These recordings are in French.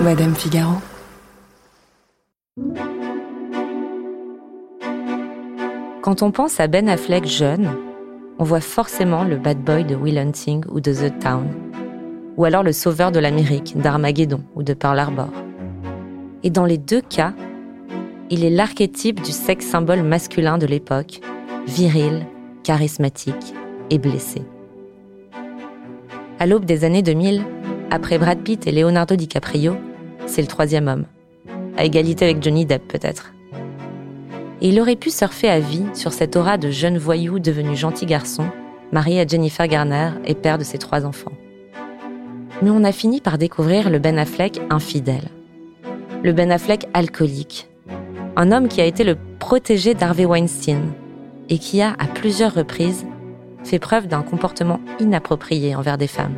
Madame Figaro. Quand on pense à Ben Affleck jeune, on voit forcément le bad boy de Will Hunting ou de The Town, ou alors le sauveur de l'Amérique d'Armageddon ou de Pearl Harbor. Et dans les deux cas, il est l'archétype du sexe symbole masculin de l'époque, viril, charismatique et blessé. À l'aube des années 2000, après Brad Pitt et Leonardo DiCaprio, c'est le troisième homme, à égalité avec Johnny Depp peut-être. Et il aurait pu surfer à vie sur cette aura de jeune voyou devenu gentil garçon, marié à Jennifer Garner et père de ses trois enfants. Mais on a fini par découvrir le Ben Affleck infidèle. Le Ben Affleck alcoolique. Un homme qui a été le protégé d'Harvey Weinstein et qui a, à plusieurs reprises, fait preuve d'un comportement inapproprié envers des femmes.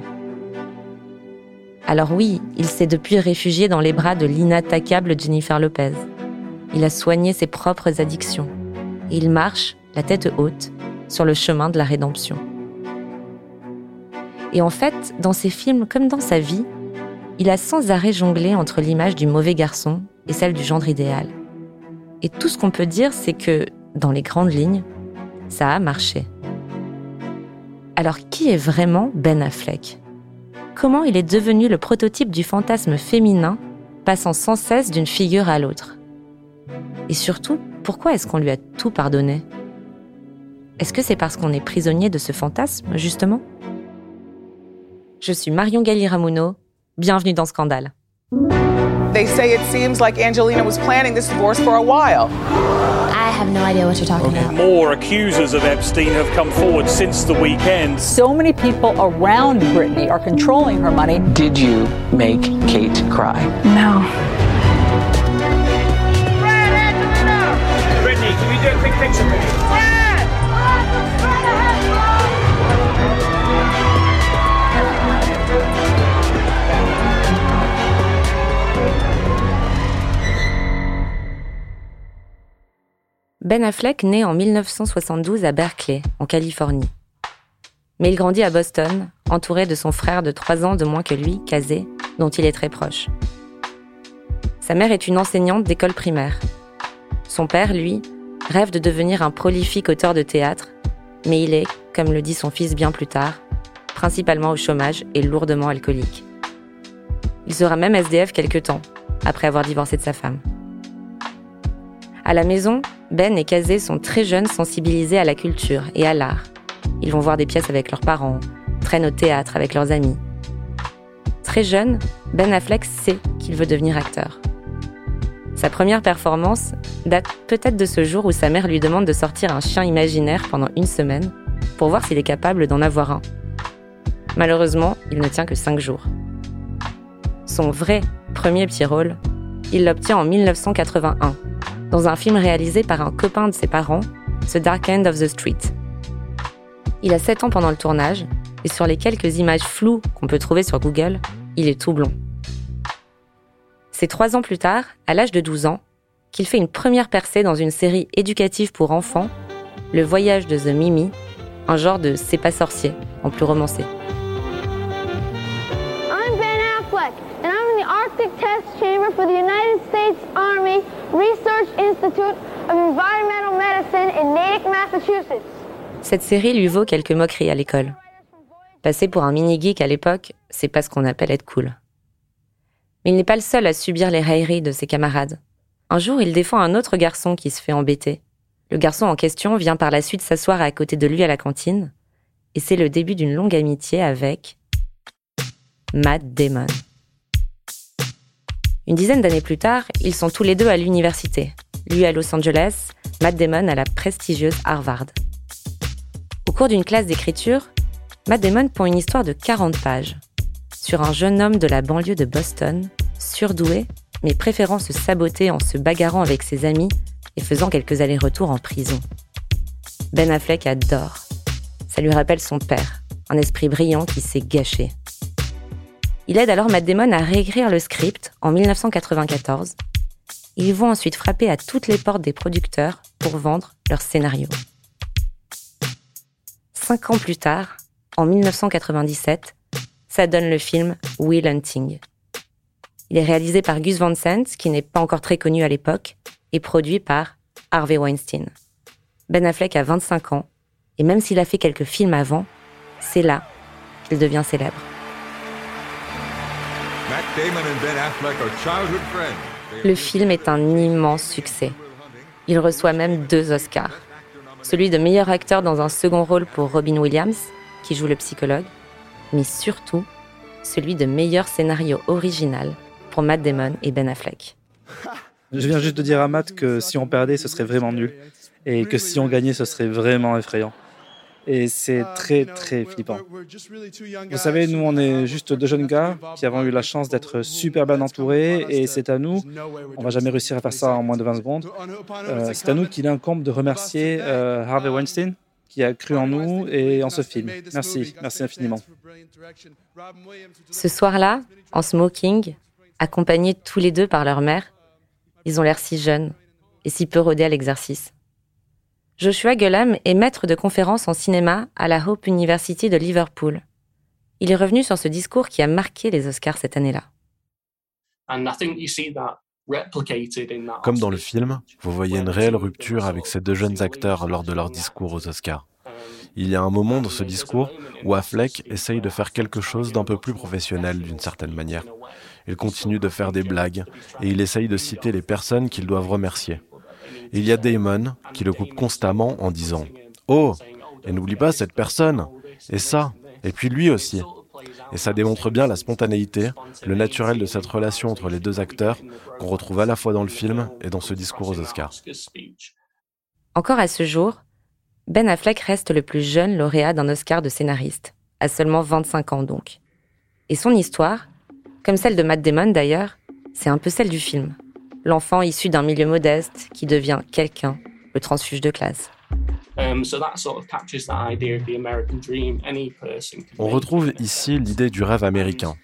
Alors oui, il s'est depuis réfugié dans les bras de l'inattaquable Jennifer Lopez. Il a soigné ses propres addictions. Et il marche, la tête haute, sur le chemin de la rédemption. Et en fait, dans ses films comme dans sa vie, il a sans arrêt jonglé entre l'image du mauvais garçon et celle du gendre idéal. Et tout ce qu'on peut dire, c'est que, dans les grandes lignes, ça a marché. Alors qui est vraiment Ben Affleck? Comment il est devenu le prototype du fantasme féminin, passant sans cesse d'une figure à l'autre Et surtout, pourquoi est-ce qu'on lui a tout pardonné? Est-ce que c'est parce qu'on est prisonnier de ce fantasme, justement? Je suis Marion Galli-Ramuno, bienvenue dans Scandale. They say it seems like Angelina was planning this divorce for a while. I have no idea what you're talking about. More accusers of Epstein have come forward since the weekend. So many people around Britney are controlling her money. Did you make Kate cry? No. Brittany, can we do a quick picture, please? Ben Affleck naît en 1972 à Berkeley, en Californie. Mais il grandit à Boston, entouré de son frère de 3 ans de moins que lui, Kazé, dont il est très proche. Sa mère est une enseignante d'école primaire. Son père, lui, rêve de devenir un prolifique auteur de théâtre, mais il est, comme le dit son fils bien plus tard, principalement au chômage et lourdement alcoolique. Il sera même SDF quelque temps, après avoir divorcé de sa femme. À la maison, Ben et Kazé sont très jeunes sensibilisés à la culture et à l'art. Ils vont voir des pièces avec leurs parents, traînent au théâtre avec leurs amis. Très jeune, Ben Affleck sait qu'il veut devenir acteur. Sa première performance date peut-être de ce jour où sa mère lui demande de sortir un chien imaginaire pendant une semaine pour voir s'il est capable d'en avoir un. Malheureusement, il ne tient que cinq jours. Son vrai premier petit rôle, il l'obtient en 1981 dans un film réalisé par un copain de ses parents, The Dark End of the Street. Il a 7 ans pendant le tournage, et sur les quelques images floues qu'on peut trouver sur Google, il est tout blond. C'est trois ans plus tard, à l'âge de 12 ans, qu'il fait une première percée dans une série éducative pour enfants, Le Voyage de The Mimi, un genre de C'est pas sorcier, en plus romancé. I'm Affleck, and I'm in the Arctic Test Chamber for the United States Army Research Institute of Environmental Medicine in Natick, Massachusetts. Cette série lui vaut quelques moqueries à l'école. Passer pour un mini-geek à l'époque, c'est pas ce qu'on appelle être cool. Mais il n'est pas le seul à subir les railleries de ses camarades. Un jour, il défend un autre garçon qui se fait embêter. Le garçon en question vient par la suite s'asseoir à côté de lui à la cantine, et c'est le début d'une longue amitié avec Matt Damon. Une dizaine d'années plus tard, ils sont tous les deux à l'université. Lui à Los Angeles, Matt Damon à la prestigieuse Harvard. Au cours d'une classe d'écriture, Matt Damon pond une histoire de 40 pages sur un jeune homme de la banlieue de Boston, surdoué, mais préférant se saboter en se bagarrant avec ses amis et faisant quelques allers-retours en prison. Ben Affleck adore. Ça lui rappelle son père, un esprit brillant qui s'est gâché. Il aide alors Matt Damon à réécrire le script en 1994. Ils vont ensuite frapper à toutes les portes des producteurs pour vendre leur scénario. Cinq ans plus tard, en 1997, ça donne le film Will Hunting. Il est réalisé par Gus Van Sant, qui n'est pas encore très connu à l'époque, et produit par Harvey Weinstein. Ben Affleck a 25 ans, et même s'il a fait quelques films avant, c'est là qu'il devient célèbre. Le film est un immense succès. Il reçoit même deux Oscars. Celui de meilleur acteur dans un second rôle pour Robin Williams, qui joue le psychologue, mais surtout celui de meilleur scénario original pour Matt Damon et Ben Affleck. Je viens juste de dire à Matt que si on perdait, ce serait vraiment nul. Et que si on gagnait, ce serait vraiment effrayant. Et c'est très, très flippant. Vous savez, nous, on est juste deux jeunes gars qui avons eu la chance d'être super bien entourés. Et c'est à nous, on va jamais réussir à faire ça en moins de 20 secondes. Euh, c'est à nous qu'il incombe de remercier euh, Harvey Weinstein, qui a cru en nous et en ce film. Merci, merci infiniment. Ce soir-là, en smoking, accompagnés tous les deux par leur mère, ils ont l'air si jeunes et si peu rodés à l'exercice. Joshua Gullum est maître de conférences en cinéma à la Hope University de Liverpool. Il est revenu sur ce discours qui a marqué les Oscars cette année-là. Comme dans le film, vous voyez une réelle rupture avec ces deux jeunes acteurs lors de leur discours aux Oscars. Il y a un moment dans ce discours où Affleck essaye de faire quelque chose d'un peu plus professionnel d'une certaine manière. Il continue de faire des blagues et il essaye de citer les personnes qu'ils doivent remercier. Il y a Damon qui le coupe constamment en disant ⁇ Oh, et n'oublie pas cette personne, et ça, et puis lui aussi ⁇ Et ça démontre bien la spontanéité, le naturel de cette relation entre les deux acteurs qu'on retrouve à la fois dans le film et dans ce discours aux Oscars. Encore à ce jour, Ben Affleck reste le plus jeune lauréat d'un Oscar de scénariste, à seulement 25 ans donc. Et son histoire, comme celle de Matt Damon d'ailleurs, c'est un peu celle du film l'enfant issu d'un milieu modeste qui devient quelqu'un, le transfuge de classe. On retrouve ici l'idée du rêve américain.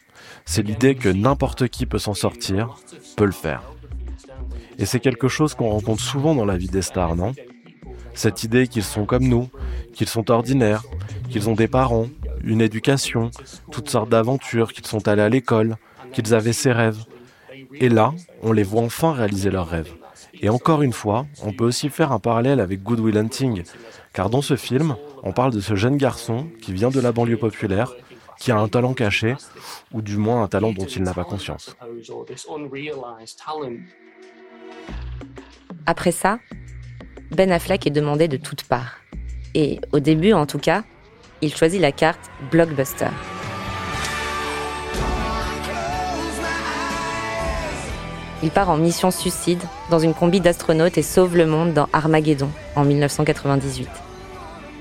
C'est l'idée que n'importe qui peut s'en sortir, peut le faire. Et c'est quelque chose qu'on rencontre souvent dans la vie des stars, non? Cette idée qu'ils sont comme nous, qu'ils sont ordinaires, qu'ils ont des parents, une éducation, toutes sortes d'aventures, qu'ils sont allés à l'école, qu'ils avaient ces rêves. Et là, on les voit enfin réaliser leurs rêves. Et encore une fois, on peut aussi faire un parallèle avec Good Will Hunting, car dans ce film, on parle de ce jeune garçon qui vient de la banlieue populaire, qui a un talent caché, ou du moins un talent dont il n'a pas conscience. Après ça, Ben Affleck est demandé de toutes parts. Et au début, en tout cas, il choisit la carte Blockbuster. Il part en mission suicide dans une combi d'astronautes et sauve le monde dans Armageddon en 1998.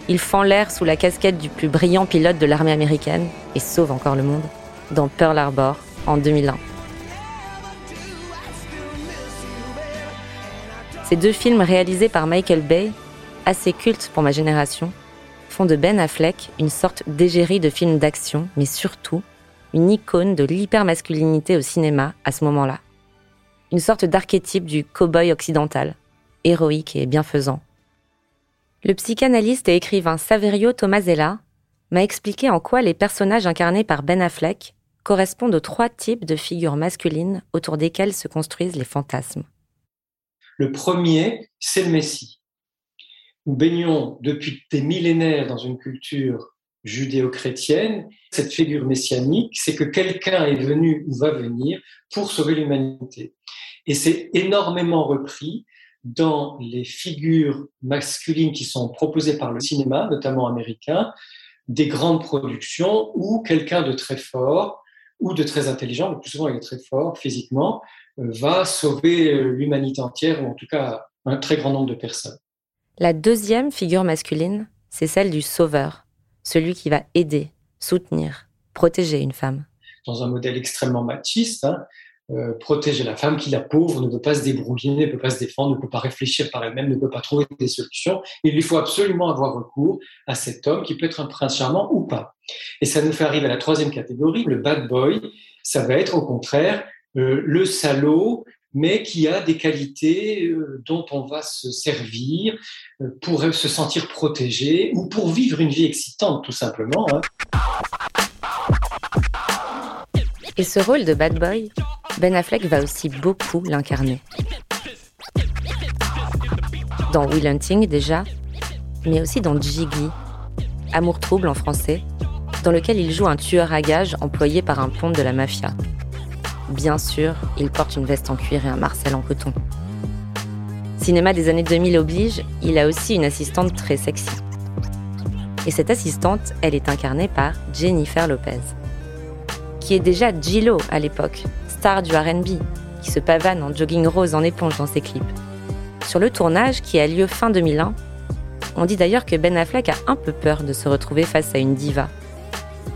Il fend l'air sous la casquette du plus brillant pilote de l'armée américaine et sauve encore le monde dans Pearl Harbor en 2001. Ces deux films réalisés par Michael Bay, assez cultes pour ma génération, font de Ben Affleck une sorte d'égérie de films d'action, mais surtout une icône de l'hypermasculinité au cinéma à ce moment-là une sorte d'archétype du cow-boy occidental, héroïque et bienfaisant. Le psychanalyste et écrivain Saverio Tomasella m'a expliqué en quoi les personnages incarnés par Ben Affleck correspondent aux trois types de figures masculines autour desquelles se construisent les fantasmes. Le premier, c'est le Messie. Nous baignons depuis des millénaires dans une culture judéo-chrétienne. Cette figure messianique, c'est que quelqu'un est venu ou va venir pour sauver l'humanité. Et c'est énormément repris dans les figures masculines qui sont proposées par le cinéma, notamment américain, des grandes productions où quelqu'un de très fort ou de très intelligent, le plus souvent il est très fort physiquement, euh, va sauver euh, l'humanité entière, ou en tout cas un très grand nombre de personnes. La deuxième figure masculine, c'est celle du sauveur, celui qui va aider, soutenir, protéger une femme. Dans un modèle extrêmement machiste, hein, euh, protéger la femme qui, la pauvre, ne peut pas se débrouiller, ne peut pas se défendre, ne peut pas réfléchir par elle-même, ne peut pas trouver des solutions. Il lui faut absolument avoir recours à cet homme qui peut être un prince charmant ou pas. Et ça nous fait arriver à la troisième catégorie, le bad boy. Ça va être au contraire euh, le salaud, mais qui a des qualités euh, dont on va se servir pour se sentir protégé ou pour vivre une vie excitante, tout simplement. Hein. Et ce rôle de bad boy, Ben Affleck va aussi beaucoup l'incarner. Dans Will Hunting déjà, mais aussi dans Jiggy, Amour trouble en français, dans lequel il joue un tueur à gages employé par un pont de la mafia. Bien sûr, il porte une veste en cuir et un marcel en coton. Cinéma des années 2000 oblige, il a aussi une assistante très sexy. Et cette assistante, elle est incarnée par Jennifer Lopez, qui est déjà Gillo à l'époque, star du RB, qui se pavane en jogging rose en éponge dans ses clips. Sur le tournage, qui a lieu fin 2001, on dit d'ailleurs que Ben Affleck a un peu peur de se retrouver face à une diva.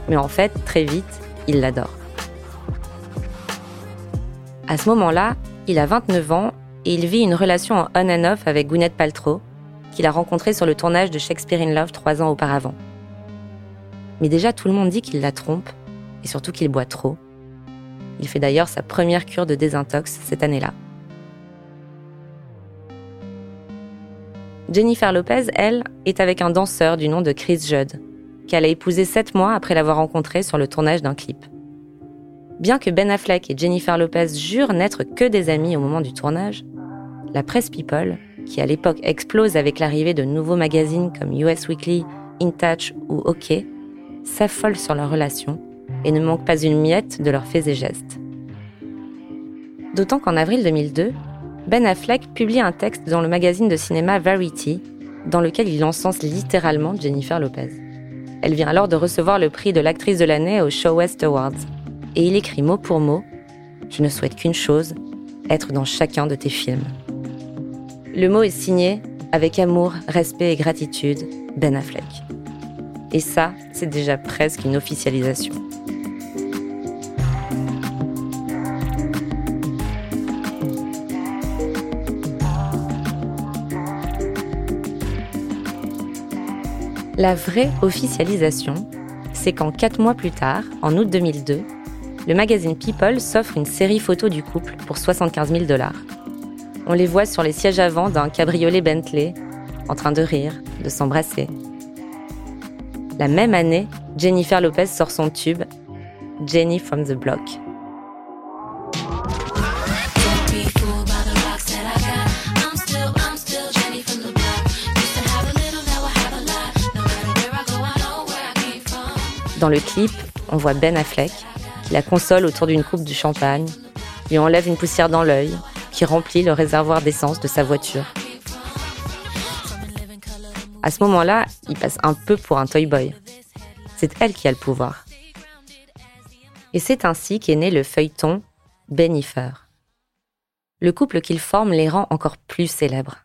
Mais en fait, très vite, il l'adore. À ce moment-là, il a 29 ans et il vit une relation en on and off avec Gwyneth Paltrow, qu'il a rencontrée sur le tournage de Shakespeare in Love trois ans auparavant. Mais déjà, tout le monde dit qu'il la trompe et surtout qu'il boit trop. Il fait d'ailleurs sa première cure de désintox cette année-là. Jennifer Lopez, elle, est avec un danseur du nom de Chris Judd, qu'elle a épousé sept mois après l'avoir rencontré sur le tournage d'un clip. Bien que Ben Affleck et Jennifer Lopez jurent n'être que des amis au moment du tournage, la presse People, qui à l'époque explose avec l'arrivée de nouveaux magazines comme US Weekly, In Touch ou OK, s'affole sur leur relation et ne manque pas une miette de leurs faits et gestes. D'autant qu'en avril 2002, Ben Affleck publie un texte dans le magazine de cinéma Variety, dans lequel il encense littéralement Jennifer Lopez. Elle vient alors de recevoir le prix de l'actrice de l'année au Show West Awards, et il écrit mot pour mot Je ne souhaite qu'une chose, être dans chacun de tes films. Le mot est signé avec amour, respect et gratitude, Ben Affleck. Et ça, c'est déjà presque une officialisation. La vraie officialisation, c'est qu'en quatre mois plus tard, en août 2002, le magazine People s'offre une série photo du couple pour 75 000 dollars. On les voit sur les sièges avant d'un cabriolet Bentley, en train de rire, de s'embrasser. La même année, Jennifer Lopez sort son tube Jenny from the Block. Dans le clip, on voit Ben Affleck la console autour d'une coupe de champagne, lui enlève une poussière dans l'œil, qui remplit le réservoir d'essence de sa voiture. À ce moment-là, il passe un peu pour un toy boy. C'est elle qui a le pouvoir. Et c'est ainsi qu'est né le feuilleton Benifer. Le couple qu'ils forment les rend encore plus célèbres.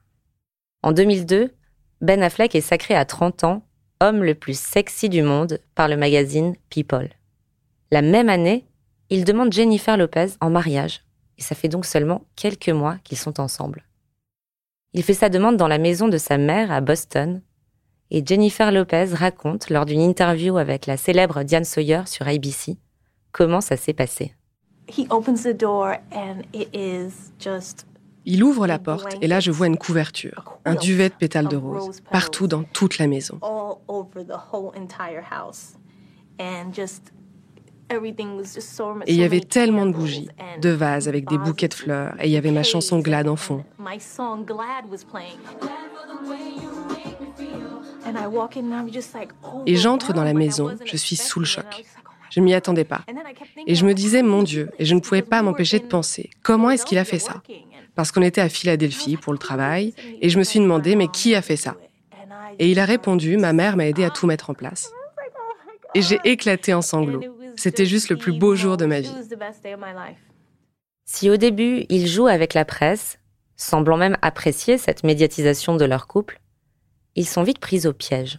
En 2002, Ben Affleck est sacré à 30 ans homme le plus sexy du monde par le magazine People. La même année, il demande Jennifer Lopez en mariage, et ça fait donc seulement quelques mois qu'ils sont ensemble. Il fait sa demande dans la maison de sa mère à Boston, et Jennifer Lopez raconte lors d'une interview avec la célèbre Diane Sawyer sur ABC comment ça s'est passé. Il ouvre la porte et là je vois une couverture, un duvet de pétales de rose, partout dans toute la maison. Et il y avait tellement de bougies, de vases avec des bouquets de fleurs, et il y avait ma chanson Glad en fond. Et j'entre dans la maison, je suis sous le choc. Je ne m'y attendais pas. Et je me disais, mon Dieu, et je ne pouvais pas m'empêcher de penser, comment est-ce qu'il a fait ça? Parce qu'on était à Philadelphie pour le travail, et je me suis demandé, mais qui a fait ça? Et il a répondu, ma mère m'a aidé à tout mettre en place. Et j'ai éclaté en sanglots. C'était juste le plus beau jour de ma vie. Si au début, ils jouent avec la presse, semblant même apprécier cette médiatisation de leur couple, ils sont vite pris au piège.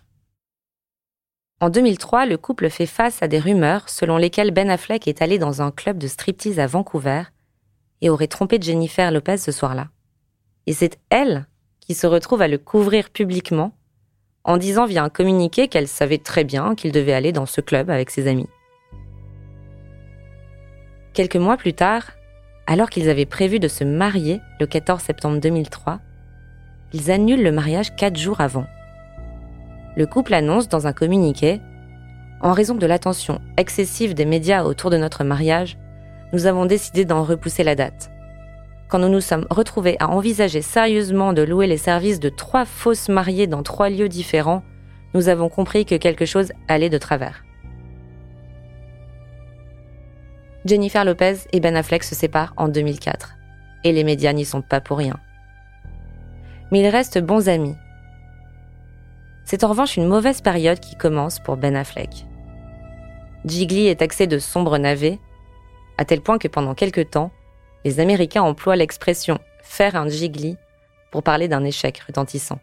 En 2003, le couple fait face à des rumeurs selon lesquelles Ben Affleck est allé dans un club de striptease à Vancouver et aurait trompé Jennifer Lopez ce soir-là. Et c'est elle qui se retrouve à le couvrir publiquement en disant via un communiqué qu'elle savait très bien qu'il devait aller dans ce club avec ses amis. Quelques mois plus tard, alors qu'ils avaient prévu de se marier le 14 septembre 2003, ils annulent le mariage quatre jours avant. Le couple annonce dans un communiqué En raison de l'attention excessive des médias autour de notre mariage, nous avons décidé d'en repousser la date. Quand nous nous sommes retrouvés à envisager sérieusement de louer les services de trois fausses mariées dans trois lieux différents, nous avons compris que quelque chose allait de travers. Jennifer Lopez et Ben Affleck se séparent en 2004, et les médias n'y sont pas pour rien. Mais ils restent bons amis. C'est en revanche une mauvaise période qui commence pour Ben Affleck. Jiggly est taxé de sombre navet, à tel point que pendant quelque temps, les Américains emploient l'expression faire un Jiggly pour parler d'un échec retentissant.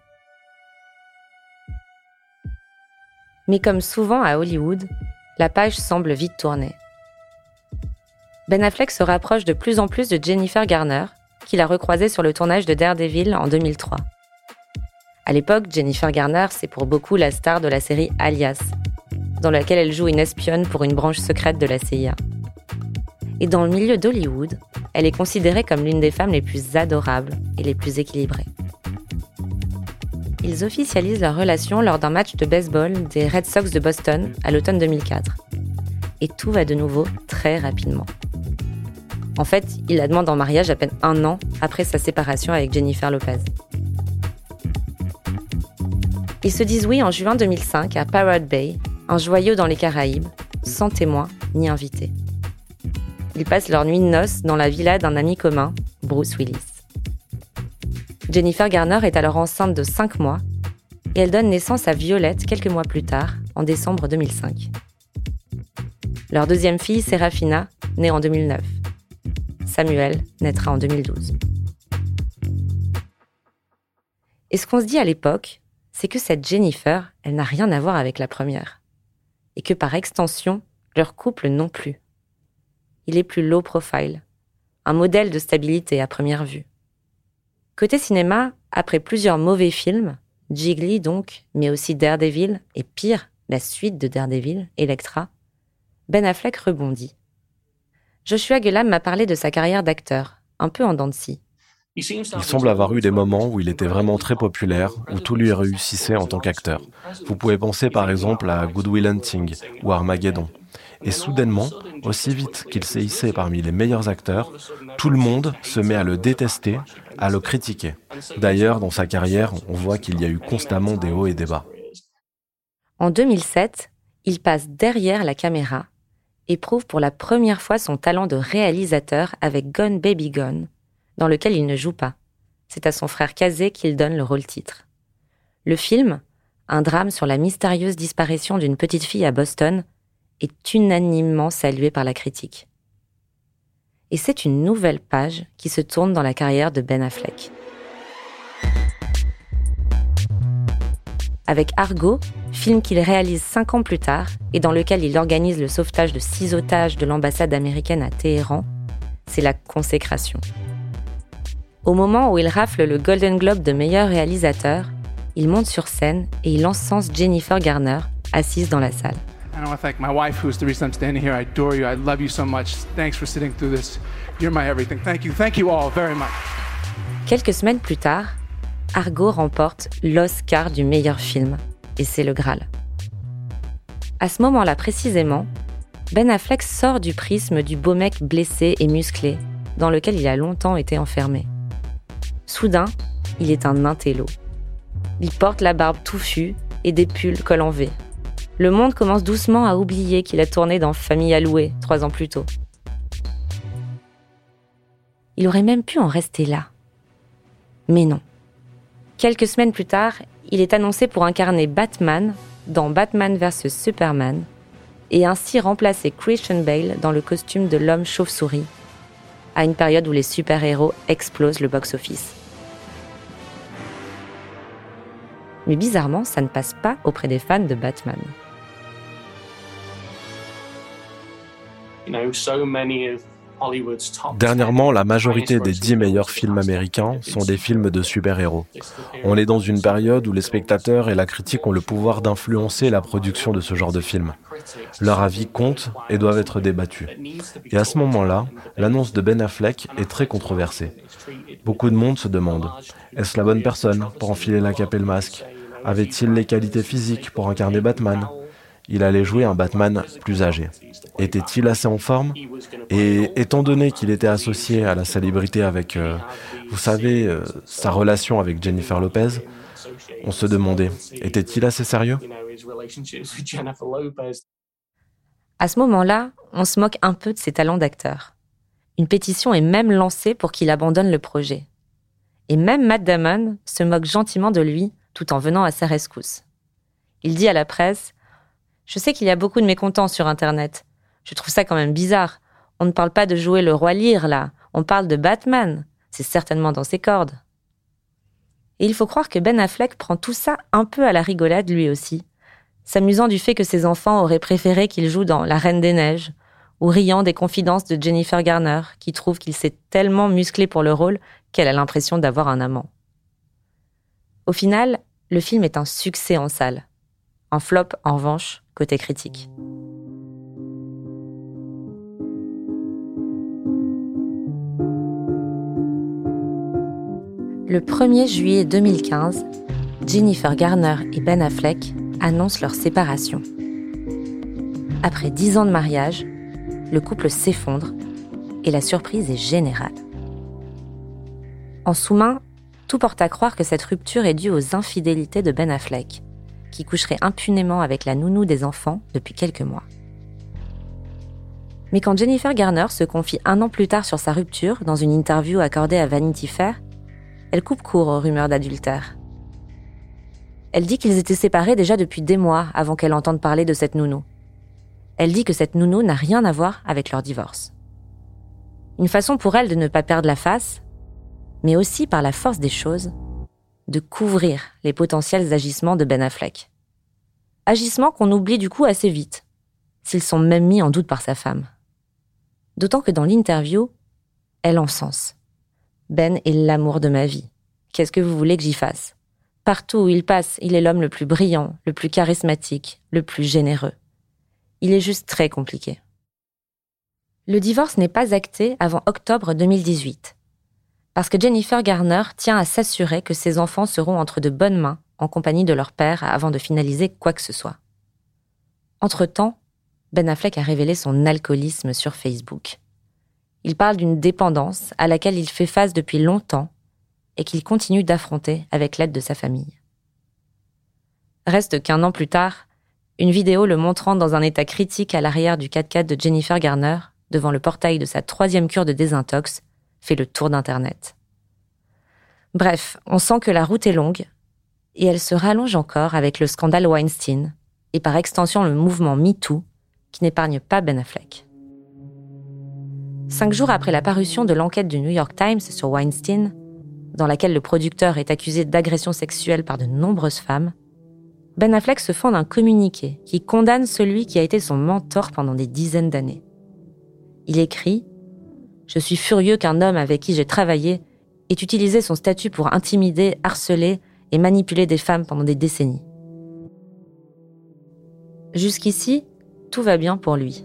Mais comme souvent à Hollywood, la page semble vite tourner. Ben Affleck se rapproche de plus en plus de Jennifer Garner, qu'il a recroisée sur le tournage de Daredevil en 2003. À l'époque, Jennifer Garner, c'est pour beaucoup la star de la série Alias, dans laquelle elle joue une espionne pour une branche secrète de la CIA. Et dans le milieu d'Hollywood, elle est considérée comme l'une des femmes les plus adorables et les plus équilibrées. Ils officialisent leur relation lors d'un match de baseball des Red Sox de Boston à l'automne 2004. Et tout va de nouveau très rapidement. En fait, il la demande en mariage à peine un an après sa séparation avec Jennifer Lopez. Ils se disent oui en juin 2005 à Parrot Bay, un joyau dans les Caraïbes, sans témoin ni invité. Ils passent leur nuit de noces dans la villa d'un ami commun, Bruce Willis. Jennifer Garner est alors enceinte de 5 mois et elle donne naissance à Violette quelques mois plus tard, en décembre 2005. Leur deuxième fille, Serafina, née en 2009. Samuel naîtra en 2012. Et ce qu'on se dit à l'époque, c'est que cette Jennifer, elle n'a rien à voir avec la première. Et que par extension, leur couple non plus. Il est plus low profile, un modèle de stabilité à première vue. Côté cinéma, après plusieurs mauvais films, Jiggly donc, mais aussi Daredevil, et pire, la suite de Daredevil, Electra, Ben Affleck rebondit. Joshua Gellam m'a parlé de sa carrière d'acteur, un peu en dents de scie. Il semble avoir eu des moments où il était vraiment très populaire, où tout lui réussissait en tant qu'acteur. Vous pouvez penser par exemple à Good Will Hunting ou Armageddon. Et soudainement, aussi vite qu'il s'est hissé parmi les meilleurs acteurs, tout le monde se met à le détester, à le critiquer. D'ailleurs, dans sa carrière, on voit qu'il y a eu constamment des hauts et des bas. En 2007, il passe derrière la caméra et prouve pour la première fois son talent de réalisateur avec Gone Baby Gone, dans lequel il ne joue pas. C'est à son frère Kazé qu'il donne le rôle titre. Le film, un drame sur la mystérieuse disparition d'une petite fille à Boston, est unanimement salué par la critique. Et c'est une nouvelle page qui se tourne dans la carrière de Ben Affleck. Avec Argo, film qu'il réalise cinq ans plus tard et dans lequel il organise le sauvetage de six otages de l'ambassade américaine à Téhéran, c'est la consécration. Au moment où il rafle le Golden Globe de meilleur réalisateur, il monte sur scène et il encense Jennifer Garner, assise dans la salle. I want to thank my wife, who's the reason I'm standing here. I adore you. I love you so much. Thanks for sitting through this. You're my everything. Thank you. Thank you all very much. Quelques semaines plus tard, Argo remporte l'Oscar du meilleur film, et c'est le Graal. À ce moment-là précisément, Ben Affleck sort du prisme du beau mec blessé et musclé, dans lequel il a longtemps été enfermé. Soudain, il est un intello. Il porte la barbe touffue et des pulls col en V, le monde commence doucement à oublier qu'il a tourné dans Famille allouée trois ans plus tôt. Il aurait même pu en rester là. Mais non. Quelques semaines plus tard, il est annoncé pour incarner Batman dans Batman vs Superman et ainsi remplacer Christian Bale dans le costume de l'homme chauve-souris, à une période où les super-héros explosent le box-office. Mais bizarrement, ça ne passe pas auprès des fans de Batman. Dernièrement, la majorité des dix meilleurs films américains sont des films de super-héros. On est dans une période où les spectateurs et la critique ont le pouvoir d'influencer la production de ce genre de films. Leur avis compte et doivent être débattus. Et à ce moment-là, l'annonce de Ben Affleck est très controversée. Beaucoup de monde se demande, est-ce la bonne personne pour enfiler la cape et le masque? Avait-il les qualités physiques pour incarner Batman? Il allait jouer un Batman plus âgé. Était-il assez en forme? Et étant donné qu'il était associé à la célébrité avec, euh, vous savez, euh, sa relation avec Jennifer Lopez, on se demandait, était-il assez sérieux? À ce moment-là, on se moque un peu de ses talents d'acteur. Une pétition est même lancée pour qu'il abandonne le projet. Et même Matt Damon se moque gentiment de lui tout en venant à sa rescousse. Il dit à la presse Je sais qu'il y a beaucoup de mécontents sur Internet. Je trouve ça quand même bizarre. On ne parle pas de jouer le roi Lear, là. On parle de Batman. C'est certainement dans ses cordes. Et il faut croire que Ben Affleck prend tout ça un peu à la rigolade lui aussi, s'amusant du fait que ses enfants auraient préféré qu'il joue dans La Reine des Neiges, ou riant des confidences de Jennifer Garner, qui trouve qu'il s'est tellement musclé pour le rôle qu'elle a l'impression d'avoir un amant. Au final, le film est un succès en salle. Un flop, en revanche, côté critique. Le 1er juillet 2015, Jennifer Garner et Ben Affleck annoncent leur séparation. Après dix ans de mariage, le couple s'effondre et la surprise est générale. En sous-main, tout porte à croire que cette rupture est due aux infidélités de Ben Affleck, qui coucherait impunément avec la nounou des enfants depuis quelques mois. Mais quand Jennifer Garner se confie un an plus tard sur sa rupture dans une interview accordée à Vanity Fair, elle coupe court aux rumeurs d'adultère. Elle dit qu'ils étaient séparés déjà depuis des mois avant qu'elle entende parler de cette nounou. Elle dit que cette nounou n'a rien à voir avec leur divorce. Une façon pour elle de ne pas perdre la face, mais aussi par la force des choses, de couvrir les potentiels agissements de Ben Affleck. Agissements qu'on oublie du coup assez vite, s'ils sont même mis en doute par sa femme. D'autant que dans l'interview, elle encense. Ben est l'amour de ma vie. Qu'est-ce que vous voulez que j'y fasse? Partout où il passe, il est l'homme le plus brillant, le plus charismatique, le plus généreux. Il est juste très compliqué. Le divorce n'est pas acté avant octobre 2018. Parce que Jennifer Garner tient à s'assurer que ses enfants seront entre de bonnes mains en compagnie de leur père avant de finaliser quoi que ce soit. Entre-temps, Ben Affleck a révélé son alcoolisme sur Facebook. Il parle d'une dépendance à laquelle il fait face depuis longtemps et qu'il continue d'affronter avec l'aide de sa famille. Reste qu'un an plus tard, une vidéo le montrant dans un état critique à l'arrière du 4x4 de Jennifer Garner, devant le portail de sa troisième cure de désintox, fait le tour d'Internet. Bref, on sent que la route est longue, et elle se rallonge encore avec le scandale Weinstein, et par extension le mouvement MeToo, qui n'épargne pas Ben Affleck. Cinq jours après la parution de l'enquête du New York Times sur Weinstein, dans laquelle le producteur est accusé d'agression sexuelle par de nombreuses femmes, Ben Affleck se fonde un communiqué qui condamne celui qui a été son mentor pendant des dizaines d'années. Il écrit Je suis furieux qu'un homme avec qui j'ai travaillé ait utilisé son statut pour intimider, harceler et manipuler des femmes pendant des décennies. Jusqu'ici, tout va bien pour lui.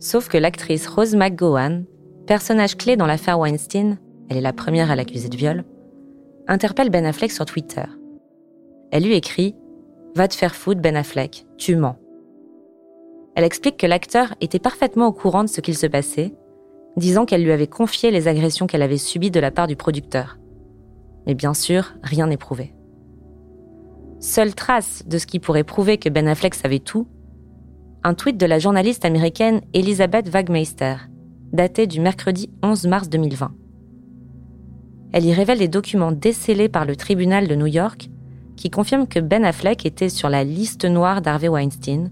Sauf que l'actrice Rose McGowan, personnage clé dans l'affaire Weinstein, elle est la première à l'accuser de viol, interpelle Ben Affleck sur Twitter. Elle lui écrit Va te faire foutre, Ben Affleck, tu mens. Elle explique que l'acteur était parfaitement au courant de ce qu'il se passait, disant qu'elle lui avait confié les agressions qu'elle avait subies de la part du producteur. Mais bien sûr, rien n'est prouvé. Seule trace de ce qui pourrait prouver que Ben Affleck savait tout, un tweet de la journaliste américaine Elizabeth Wagmeister, daté du mercredi 11 mars 2020. Elle y révèle les documents décelés par le tribunal de New York qui confirment que Ben Affleck était sur la liste noire d'Harvey Weinstein,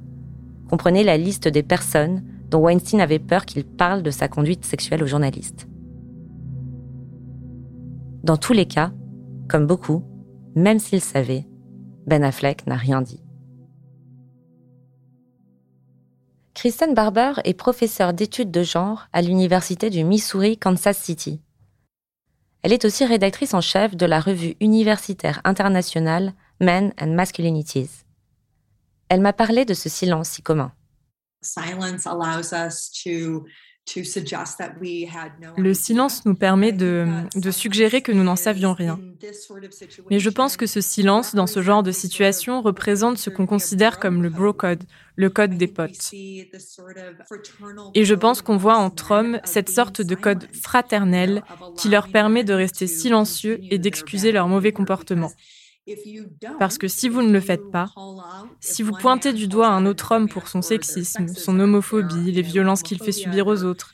comprenait la liste des personnes dont Weinstein avait peur qu'il parle de sa conduite sexuelle aux journalistes. Dans tous les cas, comme beaucoup, même s'il savait, Ben Affleck n'a rien dit. Kristen Barber est professeure d'études de genre à l'Université du Missouri, Kansas City. Elle est aussi rédactrice en chef de la revue universitaire internationale Men and Masculinities. Elle m'a parlé de ce silence si commun. Le silence nous permet de, de suggérer que nous n'en savions rien. Mais je pense que ce silence, dans ce genre de situation, représente ce qu'on considère comme le bro code, le code des potes. Et je pense qu'on voit entre hommes cette sorte de code fraternel qui leur permet de rester silencieux et d'excuser leur mauvais comportement. Parce que si vous ne le faites pas, si vous pointez du doigt un autre homme pour son sexisme, son homophobie, les violences qu'il fait subir aux autres,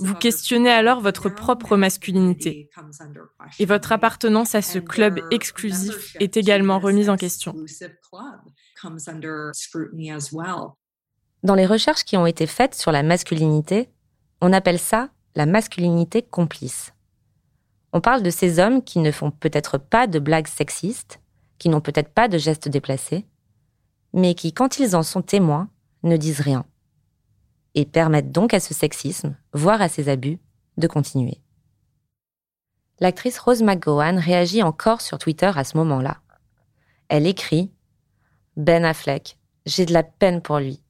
vous questionnez alors votre propre masculinité. Et votre appartenance à ce club exclusif est également remise en question. Dans les recherches qui ont été faites sur la masculinité, on appelle ça la masculinité complice. On parle de ces hommes qui ne font peut-être pas de blagues sexistes, qui n'ont peut-être pas de gestes déplacés, mais qui, quand ils en sont témoins, ne disent rien, et permettent donc à ce sexisme, voire à ces abus, de continuer. L'actrice Rose McGowan réagit encore sur Twitter à ce moment-là. Elle écrit Ben Affleck, j'ai de la peine pour lui.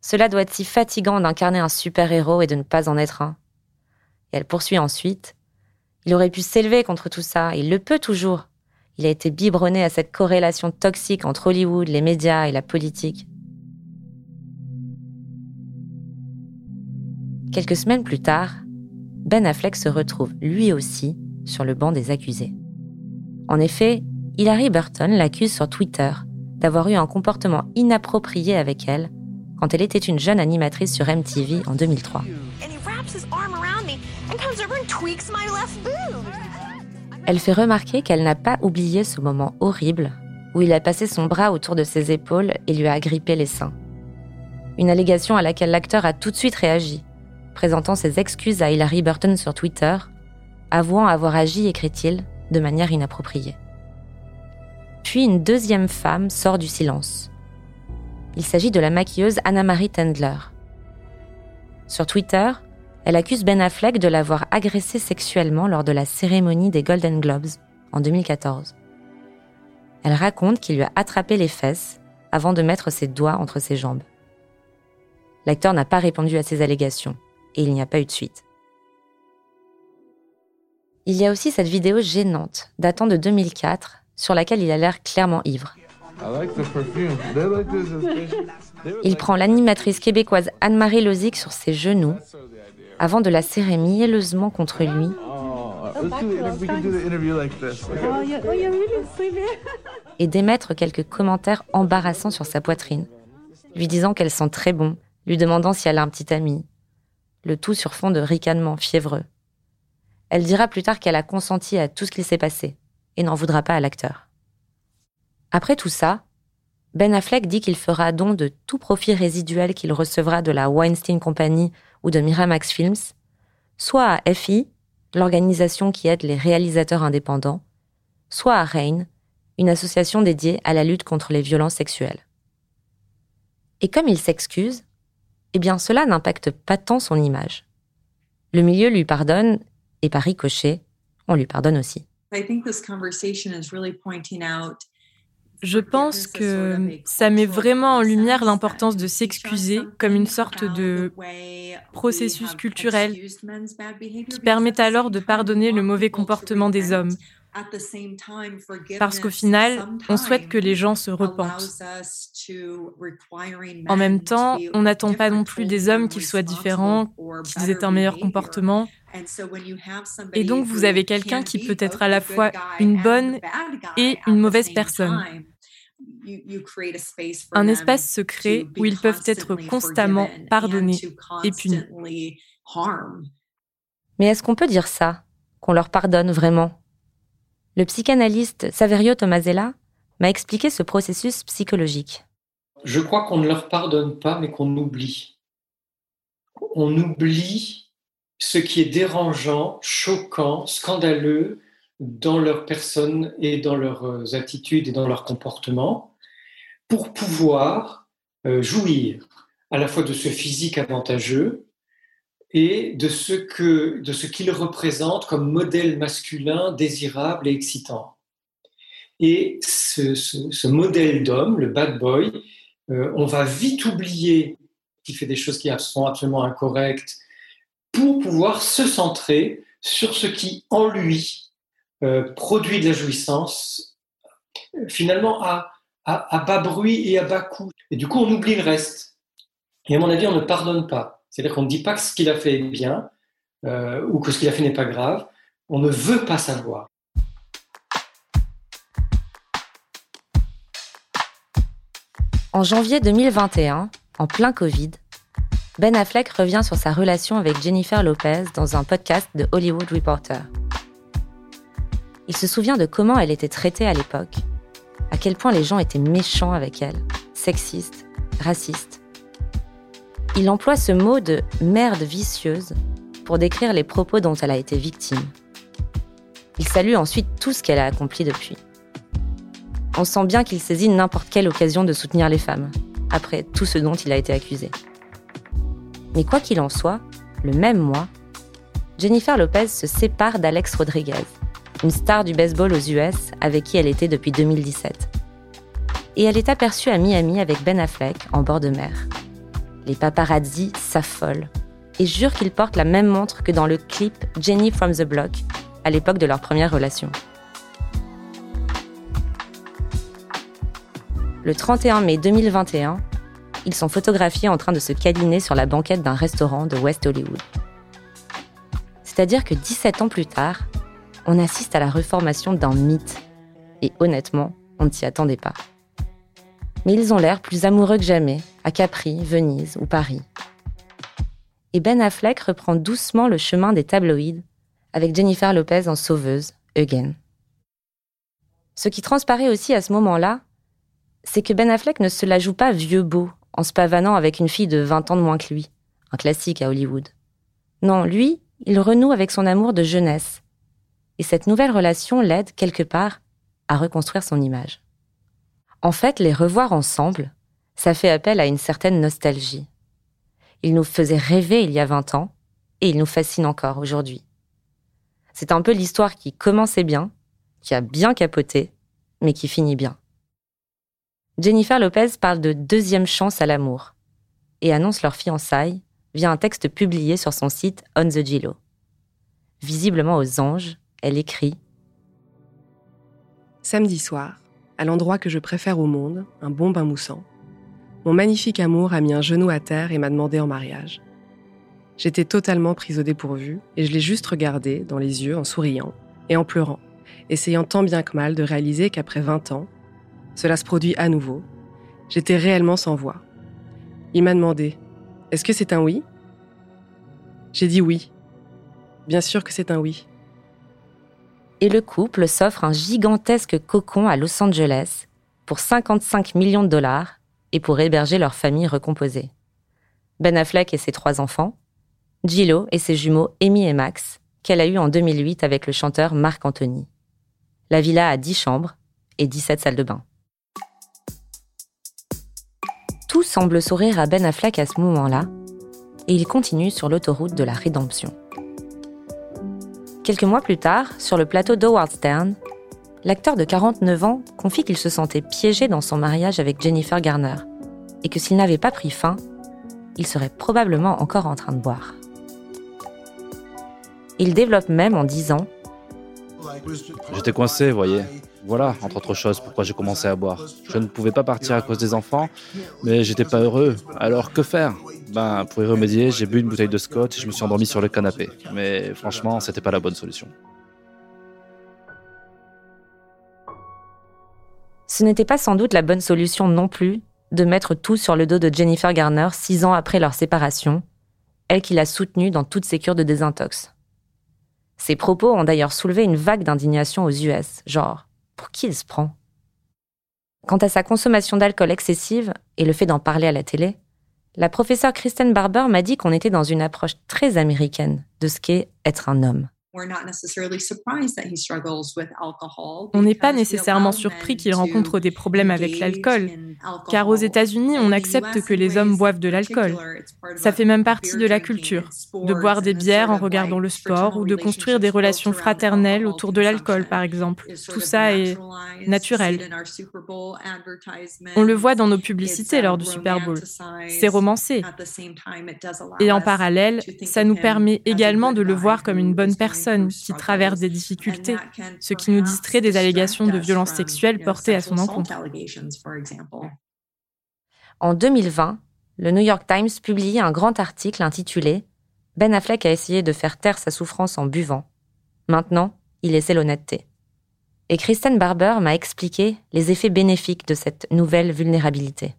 Cela doit être si fatigant d'incarner un super-héros et de ne pas en être un. Et elle poursuit ensuite Il aurait pu s'élever contre tout ça, il le peut toujours. Il a été biberonné à cette corrélation toxique entre Hollywood, les médias et la politique. Quelques semaines plus tard, Ben Affleck se retrouve lui aussi sur le banc des accusés. En effet, Hilary Burton l'accuse sur Twitter d'avoir eu un comportement inapproprié avec elle quand elle était une jeune animatrice sur MTV en 2003. Elle fait remarquer qu'elle n'a pas oublié ce moment horrible où il a passé son bras autour de ses épaules et lui a agrippé les seins. Une allégation à laquelle l'acteur a tout de suite réagi, présentant ses excuses à Hilary Burton sur Twitter, avouant avoir agi, écrit-il, de manière inappropriée. Puis une deuxième femme sort du silence. Il s'agit de la maquilleuse Anna-Marie Tendler. Sur Twitter, elle accuse Ben Affleck de l'avoir agressé sexuellement lors de la cérémonie des Golden Globes en 2014. Elle raconte qu'il lui a attrapé les fesses avant de mettre ses doigts entre ses jambes. L'acteur n'a pas répondu à ces allégations et il n'y a pas eu de suite. Il y a aussi cette vidéo gênante datant de 2004 sur laquelle il a l'air clairement ivre. Il prend l'animatrice québécoise Anne-Marie Lozic sur ses genoux avant de la serrer mielleusement contre lui. Et d'émettre quelques commentaires embarrassants sur sa poitrine, lui disant qu'elle sent très bon, lui demandant si elle a un petit ami. Le tout sur fond de ricanement fiévreux. Elle dira plus tard qu'elle a consenti à tout ce qu'il s'est passé et n'en voudra pas à l'acteur. Après tout ça, Ben Affleck dit qu'il fera don de tout profit résiduel qu'il recevra de la Weinstein Company ou de Miramax Films, soit à FI, l'organisation qui aide les réalisateurs indépendants, soit à RAIN, une association dédiée à la lutte contre les violences sexuelles. Et comme il s'excuse, eh bien cela n'impacte pas tant son image. Le milieu lui pardonne, et par ricochet, on lui pardonne aussi. Je pense que ça met vraiment en lumière l'importance de s'excuser comme une sorte de processus culturel qui permet alors de pardonner le mauvais comportement des hommes. Parce qu'au final, on souhaite que les gens se repentent. En même temps, on n'attend pas non plus des hommes qu'ils soient différents, qu'ils aient un meilleur comportement. Et donc, vous avez quelqu'un qui peut être à la fois une bonne et une mauvaise personne. Un espace secret où ils peuvent être constamment pardonnés et punis. Mais est-ce qu'on peut dire ça? Qu'on leur pardonne vraiment? Le psychanalyste Saverio Tomasella m'a expliqué ce processus psychologique. Je crois qu'on ne leur pardonne pas, mais qu'on oublie. On oublie ce qui est dérangeant, choquant, scandaleux dans leur personne et dans leurs attitudes et dans leur comportement pour pouvoir euh, jouir à la fois de ce physique avantageux et de ce que de ce qu'il représente comme modèle masculin désirable et excitant. Et ce, modèle d'homme, le bad boy, euh, on va vite oublier qu'il fait des choses qui sont absolument incorrectes pour pouvoir se centrer sur ce qui, en lui, euh, produit de la jouissance, finalement à, à, bas bruit et à bas coût. Et du coup, on oublie le reste. Et à mon avis, on ne pardonne pas. C'est-à-dire qu'on ne dit pas que ce qu'il a fait est bien euh, ou que ce qu'il a fait n'est pas grave. On ne veut pas savoir. En janvier 2021, en plein Covid, Ben Affleck revient sur sa relation avec Jennifer Lopez dans un podcast de Hollywood Reporter. Il se souvient de comment elle était traitée à l'époque, à quel point les gens étaient méchants avec elle, sexistes, racistes. Il emploie ce mot de merde vicieuse pour décrire les propos dont elle a été victime. Il salue ensuite tout ce qu'elle a accompli depuis. On sent bien qu'il saisit n'importe quelle occasion de soutenir les femmes, après tout ce dont il a été accusé. Mais quoi qu'il en soit, le même mois, Jennifer Lopez se sépare d'Alex Rodriguez, une star du baseball aux US avec qui elle était depuis 2017. Et elle est aperçue à Miami avec Ben Affleck en bord de mer. Les paparazzi s'affolent et jurent qu'ils portent la même montre que dans le clip Jenny from the Block à l'époque de leur première relation. Le 31 mai 2021, ils sont photographiés en train de se câliner sur la banquette d'un restaurant de West Hollywood. C'est-à-dire que 17 ans plus tard, on assiste à la reformation d'un mythe. Et honnêtement, on ne s'y attendait pas. Mais ils ont l'air plus amoureux que jamais, à Capri, Venise ou Paris. Et Ben Affleck reprend doucement le chemin des tabloïds, avec Jennifer Lopez en sauveuse, again. Ce qui transparaît aussi à ce moment-là, c'est que Ben Affleck ne se la joue pas vieux beau en se pavanant avec une fille de 20 ans de moins que lui, un classique à Hollywood. Non, lui, il renoue avec son amour de jeunesse. Et cette nouvelle relation l'aide, quelque part, à reconstruire son image. En fait, les revoir ensemble, ça fait appel à une certaine nostalgie. Il nous faisait rêver il y a 20 ans, et il nous fascine encore aujourd'hui. C'est un peu l'histoire qui commençait bien, qui a bien capoté, mais qui finit bien. Jennifer Lopez parle de deuxième chance à l'amour et annonce leur fiançailles via un texte publié sur son site On the. Visiblement aux anges, elle écrit Samedi soir, à l'endroit que je préfère au monde, un bon bain moussant, mon magnifique amour a mis un genou à terre et m'a demandé en mariage. J'étais totalement prise au dépourvu et je l'ai juste regardé dans les yeux en souriant et en pleurant, essayant tant bien que mal de réaliser qu'après 20 ans, cela se produit à nouveau. J'étais réellement sans voix. Il m'a demandé Est-ce que c'est un oui? J'ai dit oui. Bien sûr que c'est un oui. Et le couple s'offre un gigantesque cocon à Los Angeles pour 55 millions de dollars et pour héberger leur famille recomposée. Ben Affleck et ses trois enfants, Gillo et ses jumeaux Amy et Max, qu'elle a eu en 2008 avec le chanteur Marc Anthony. La villa a 10 chambres et 17 salles de bain. Tout semble sourire à Ben Affleck à ce moment-là, et il continue sur l'autoroute de la rédemption. Quelques mois plus tard, sur le plateau d'Howard Stern, l'acteur de 49 ans confie qu'il se sentait piégé dans son mariage avec Jennifer Garner, et que s'il n'avait pas pris fin, il serait probablement encore en train de boire. Il développe même en disant J'étais coincé, voyez. Voilà, entre autres choses, pourquoi j'ai commencé à boire. Je ne pouvais pas partir à cause des enfants, mais j'étais pas heureux. Alors que faire? Ben, pour y remédier, j'ai bu une bouteille de scotch et je me suis endormi sur le canapé. Mais franchement, c'était pas la bonne solution. Ce n'était pas sans doute la bonne solution non plus de mettre tout sur le dos de Jennifer Garner six ans après leur séparation, elle qui l'a soutenue dans toutes ses cures de désintox. Ses propos ont d'ailleurs soulevé une vague d'indignation aux US, genre pour qui il se prend? Quant à sa consommation d'alcool excessive et le fait d'en parler à la télé, la professeure Kristen Barber m'a dit qu'on était dans une approche très américaine de ce qu'est être un homme. On n'est pas nécessairement surpris qu'il rencontre des problèmes avec l'alcool, car aux États-Unis, on accepte que les hommes boivent de l'alcool. Ça fait même partie de la culture, de boire des bières en regardant le sport ou de construire des relations fraternelles autour de l'alcool, par exemple. Tout ça est naturel. On le voit dans nos publicités lors du Super Bowl. C'est romancé. Et en parallèle, ça nous permet également de le voir comme une bonne personne qui traverse des difficultés, ce qui nous distrait des allégations de violences sexuelles portées à son encontre. En 2020, le New York Times publiait un grand article intitulé Ben Affleck a essayé de faire taire sa souffrance en buvant. Maintenant, il essaie l'honnêteté. Et Kristen Barber m'a expliqué les effets bénéfiques de cette nouvelle vulnérabilité.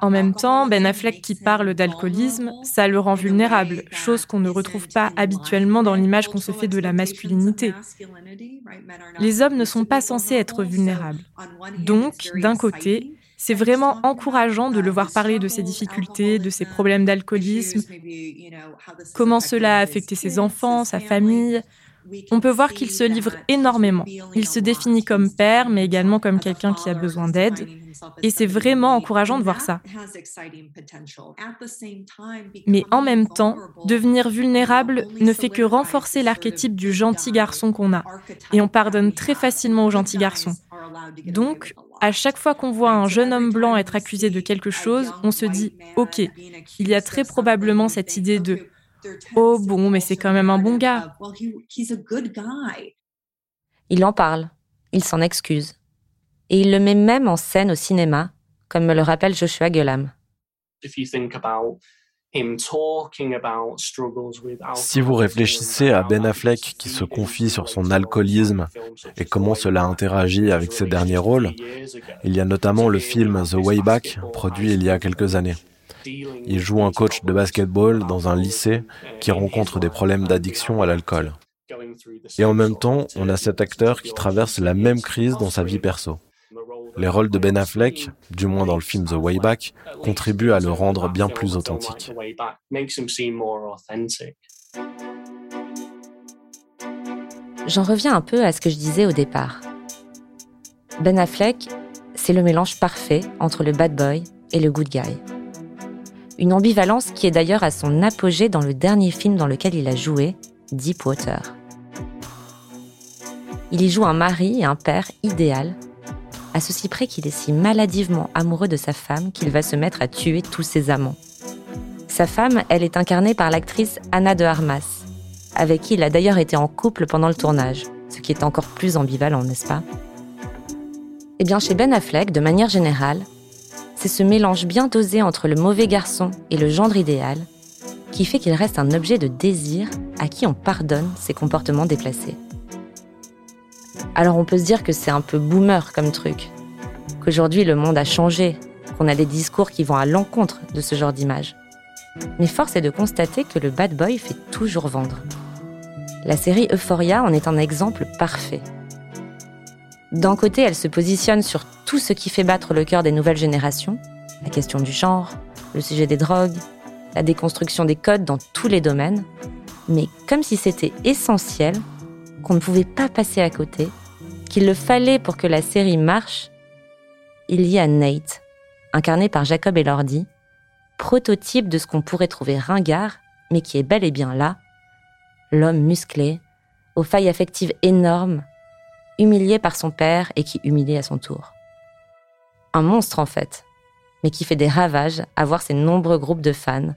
En même temps, Ben Affleck qui parle d'alcoolisme, ça le rend vulnérable, chose qu'on ne retrouve pas habituellement dans l'image qu'on se fait de la masculinité. Les hommes ne sont pas censés être vulnérables. Donc, d'un côté, c'est vraiment encourageant de le voir parler de ses difficultés, de ses problèmes d'alcoolisme, comment cela a affecté ses enfants, sa famille, on peut voir qu'il se livre énormément. Il se définit comme père, mais également comme quelqu'un qui a besoin d'aide. Et c'est vraiment encourageant de voir ça. Mais en même temps, devenir vulnérable ne fait que renforcer l'archétype du gentil garçon qu'on a. Et on pardonne très facilement aux gentils garçons. Donc, à chaque fois qu'on voit un jeune homme blanc être accusé de quelque chose, on se dit, OK, il y a très probablement cette idée de Oh bon, mais c'est quand même un bon gars. Il en parle, il s'en excuse. Et il le met même en scène au cinéma, comme me le rappelle Joshua Gulam. Si vous réfléchissez à Ben Affleck qui se confie sur son alcoolisme et comment cela interagit avec ses derniers rôles, il y a notamment le film The Way Back, produit il y a quelques années. Il joue un coach de basketball dans un lycée qui rencontre des problèmes d'addiction à l'alcool. Et en même temps, on a cet acteur qui traverse la même crise dans sa vie perso. Les rôles de Ben Affleck, du moins dans le film The Way Back, contribuent à le rendre bien plus authentique. J'en reviens un peu à ce que je disais au départ. Ben Affleck, c'est le mélange parfait entre le bad boy et le good guy. Une ambivalence qui est d'ailleurs à son apogée dans le dernier film dans lequel il a joué, Deepwater. Il y joue un mari et un père idéal, à ceci près qu'il est si maladivement amoureux de sa femme qu'il va se mettre à tuer tous ses amants. Sa femme, elle est incarnée par l'actrice Anna de Armas, avec qui il a d'ailleurs été en couple pendant le tournage, ce qui est encore plus ambivalent, n'est-ce pas? Eh bien, chez Ben Affleck, de manière générale, c'est ce mélange bien dosé entre le mauvais garçon et le gendre idéal qui fait qu'il reste un objet de désir à qui on pardonne ses comportements déplacés. Alors on peut se dire que c'est un peu boomer comme truc, qu'aujourd'hui le monde a changé, qu'on a des discours qui vont à l'encontre de ce genre d'image. Mais force est de constater que le bad boy fait toujours vendre. La série Euphoria en est un exemple parfait. D'un côté, elle se positionne sur tout ce qui fait battre le cœur des nouvelles générations, la question du genre, le sujet des drogues, la déconstruction des codes dans tous les domaines, mais comme si c'était essentiel, qu'on ne pouvait pas passer à côté, qu'il le fallait pour que la série marche, il y a Nate, incarné par Jacob Elordi, prototype de ce qu'on pourrait trouver ringard, mais qui est bel et bien là, l'homme musclé, aux failles affectives énormes, humilié par son père et qui humilie à son tour. Un monstre en fait, mais qui fait des ravages à voir ses nombreux groupes de fans,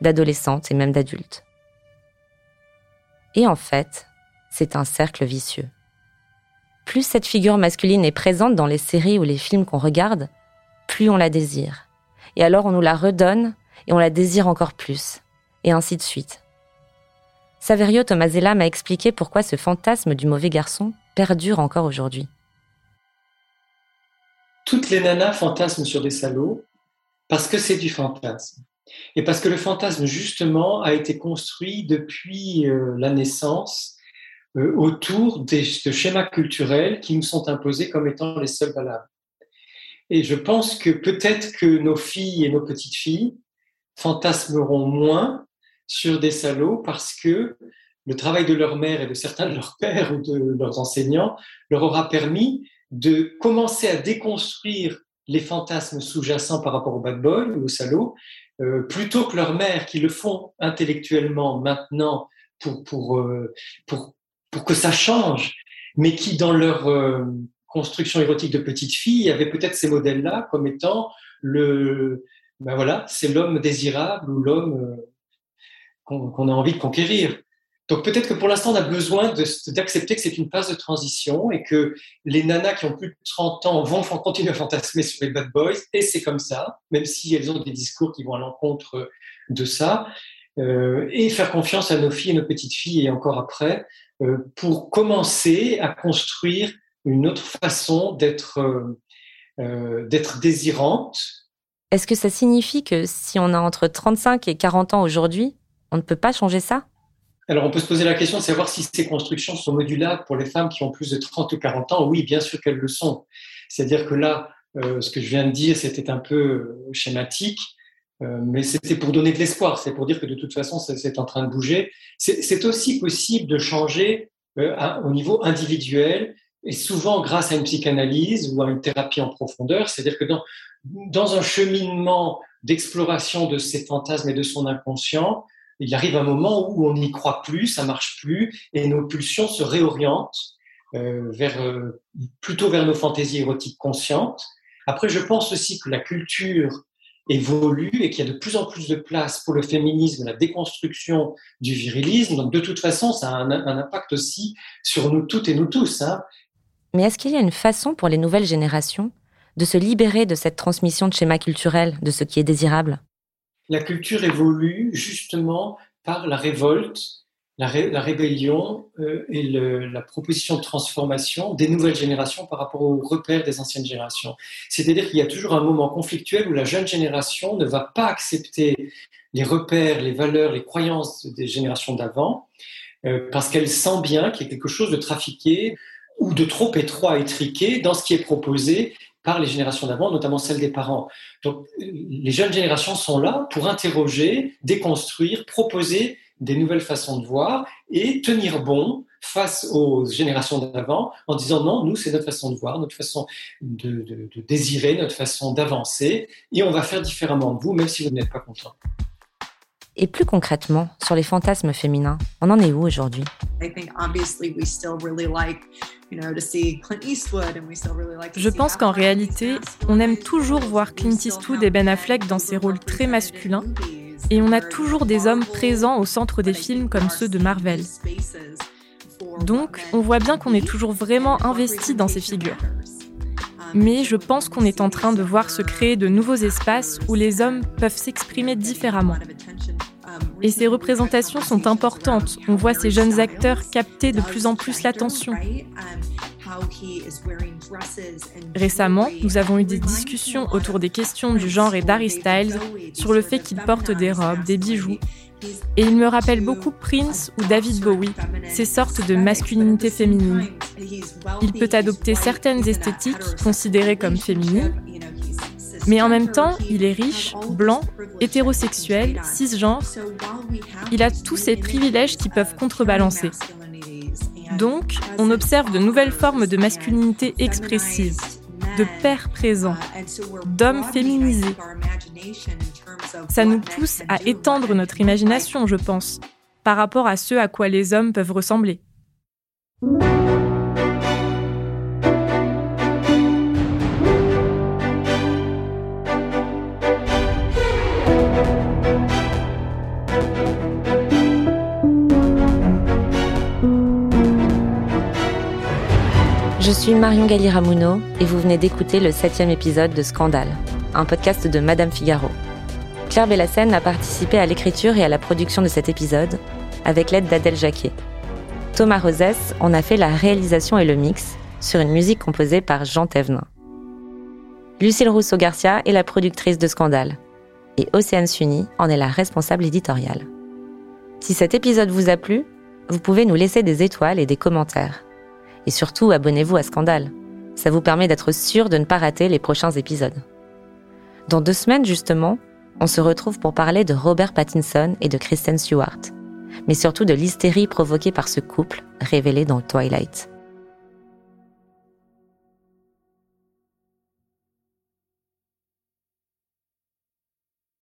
d'adolescentes et même d'adultes. Et en fait, c'est un cercle vicieux. Plus cette figure masculine est présente dans les séries ou les films qu'on regarde, plus on la désire. Et alors on nous la redonne et on la désire encore plus. Et ainsi de suite. Saverio Tomasella m'a expliqué pourquoi ce fantasme du mauvais garçon perdure encore aujourd'hui. Toutes les nanas fantasment sur des salauds parce que c'est du fantasme. Et parce que le fantasme, justement, a été construit depuis euh, la naissance euh, autour des, de schémas culturels qui nous sont imposés comme étant les seuls valables. Et je pense que peut-être que nos filles et nos petites filles fantasmeront moins sur des salauds parce que le travail de leur mère et de certains de leurs pères ou de leurs enseignants leur aura permis de commencer à déconstruire les fantasmes sous-jacents par rapport au bad boy ou au salaud, euh, plutôt que leur mère qui le font intellectuellement maintenant pour, pour, euh, pour, pour que ça change, mais qui dans leur euh, construction érotique de petite fille avaient peut-être ces modèles-là comme étant le, ben voilà, c'est l'homme désirable ou l'homme qu'on a envie de conquérir. Donc peut-être que pour l'instant, on a besoin d'accepter que c'est une phase de transition et que les nanas qui ont plus de 30 ans vont continuer à fantasmer sur les bad boys, et c'est comme ça, même si elles ont des discours qui vont à l'encontre de ça, euh, et faire confiance à nos filles et nos petites filles, et encore après, euh, pour commencer à construire une autre façon d'être euh, d'être désirante. Est-ce que ça signifie que si on a entre 35 et 40 ans aujourd'hui, on ne peut pas changer ça? Alors, on peut se poser la question de savoir si ces constructions sont modulables pour les femmes qui ont plus de 30 ou 40 ans. Oui, bien sûr qu'elles le sont. C'est-à-dire que là, euh, ce que je viens de dire, c'était un peu euh, schématique, euh, mais c'était pour donner de l'espoir. C'est pour dire que de toute façon, c'est en train de bouger. C'est aussi possible de changer au niveau individuel et souvent grâce à une psychanalyse ou à une thérapie en profondeur. C'est-à-dire que dans, dans un cheminement d'exploration de ces fantasmes et de son inconscient, il arrive un moment où on n'y croit plus, ça marche plus, et nos pulsions se réorientent euh, euh, plutôt vers nos fantaisies érotiques conscientes. Après, je pense aussi que la culture évolue et qu'il y a de plus en plus de place pour le féminisme, la déconstruction du virilisme. Donc, de toute façon, ça a un, impact aussi sur nous toutes et nous tous. Hein. Mais est-ce qu'il y a une façon pour les nouvelles générations de se libérer de cette transmission de schémas culturels, de ce qui est désirable? La culture évolue justement par la révolte, la, rébellion euh, et la proposition de transformation des nouvelles générations par rapport aux repères des anciennes générations. C'est-à-dire qu'il y a toujours un moment conflictuel où la jeune génération ne va pas accepter les repères, les valeurs, les croyances des générations d'avant, euh, parce qu'elle sent bien qu'il y a quelque chose de trafiqué ou de trop étroit, étriqué dans ce qui est proposé par les générations d'avant, notamment celles des parents. Donc les jeunes générations sont là pour interroger, déconstruire, proposer des nouvelles façons de voir et tenir bon face aux générations d'avant en disant non, nous c'est notre façon de voir, notre façon de, de désirer, notre façon d'avancer et on va faire différemment de vous même si vous n'êtes pas content. Et plus concrètement, sur les fantasmes féminins, on en est où aujourd'hui? Je pense qu'en réalité, on aime toujours voir Clint Eastwood et Ben Affleck dans ces rôles très masculins, et on a toujours des hommes présents au centre des films comme ceux de Marvel. Donc, on voit bien qu'on est toujours vraiment investi dans ces figures. Mais je pense qu'on est en train de voir se créer de nouveaux espaces où les hommes peuvent s'exprimer différemment. Et ces représentations sont importantes. On voit ces jeunes acteurs capter de plus en plus l'attention. Récemment, nous avons eu des discussions autour des questions du genre et d'Harry Styles sur le fait qu'il porte des robes, des bijoux. Et il me rappelle beaucoup Prince ou David Bowie, ces sortes de masculinité féminine. Il peut adopter certaines esthétiques considérées comme féminines, mais en même temps, il est riche, blanc, hétérosexuel, cisgenre. Il a tous ces privilèges qui peuvent contrebalancer. Donc, on observe de nouvelles formes de masculinité expressive, de père présent, d'hommes féminisés. Ça nous pousse à étendre notre imagination, je pense, par rapport à ce à quoi les hommes peuvent ressembler. Je suis Marion Galli-Ramuno et vous venez d'écouter le septième épisode de Scandale, un podcast de Madame Figaro. Claire Bellassène a participé à l'écriture et à la production de cet épisode avec l'aide d'Adèle Jacquet. Thomas Rosès en a fait la réalisation et le mix sur une musique composée par Jean Thévenin. Lucille Rousseau-Garcia est la productrice de Scandale et Océane Sunny en est la responsable éditoriale. Si cet épisode vous a plu, vous pouvez nous laisser des étoiles et des commentaires. Et surtout, abonnez-vous à Scandale. Ça vous permet d'être sûr de ne pas rater les prochains épisodes. Dans deux semaines, justement, on se retrouve pour parler de Robert Pattinson et de Kristen Stewart, mais surtout de l'hystérie provoquée par ce couple révélé dans Twilight.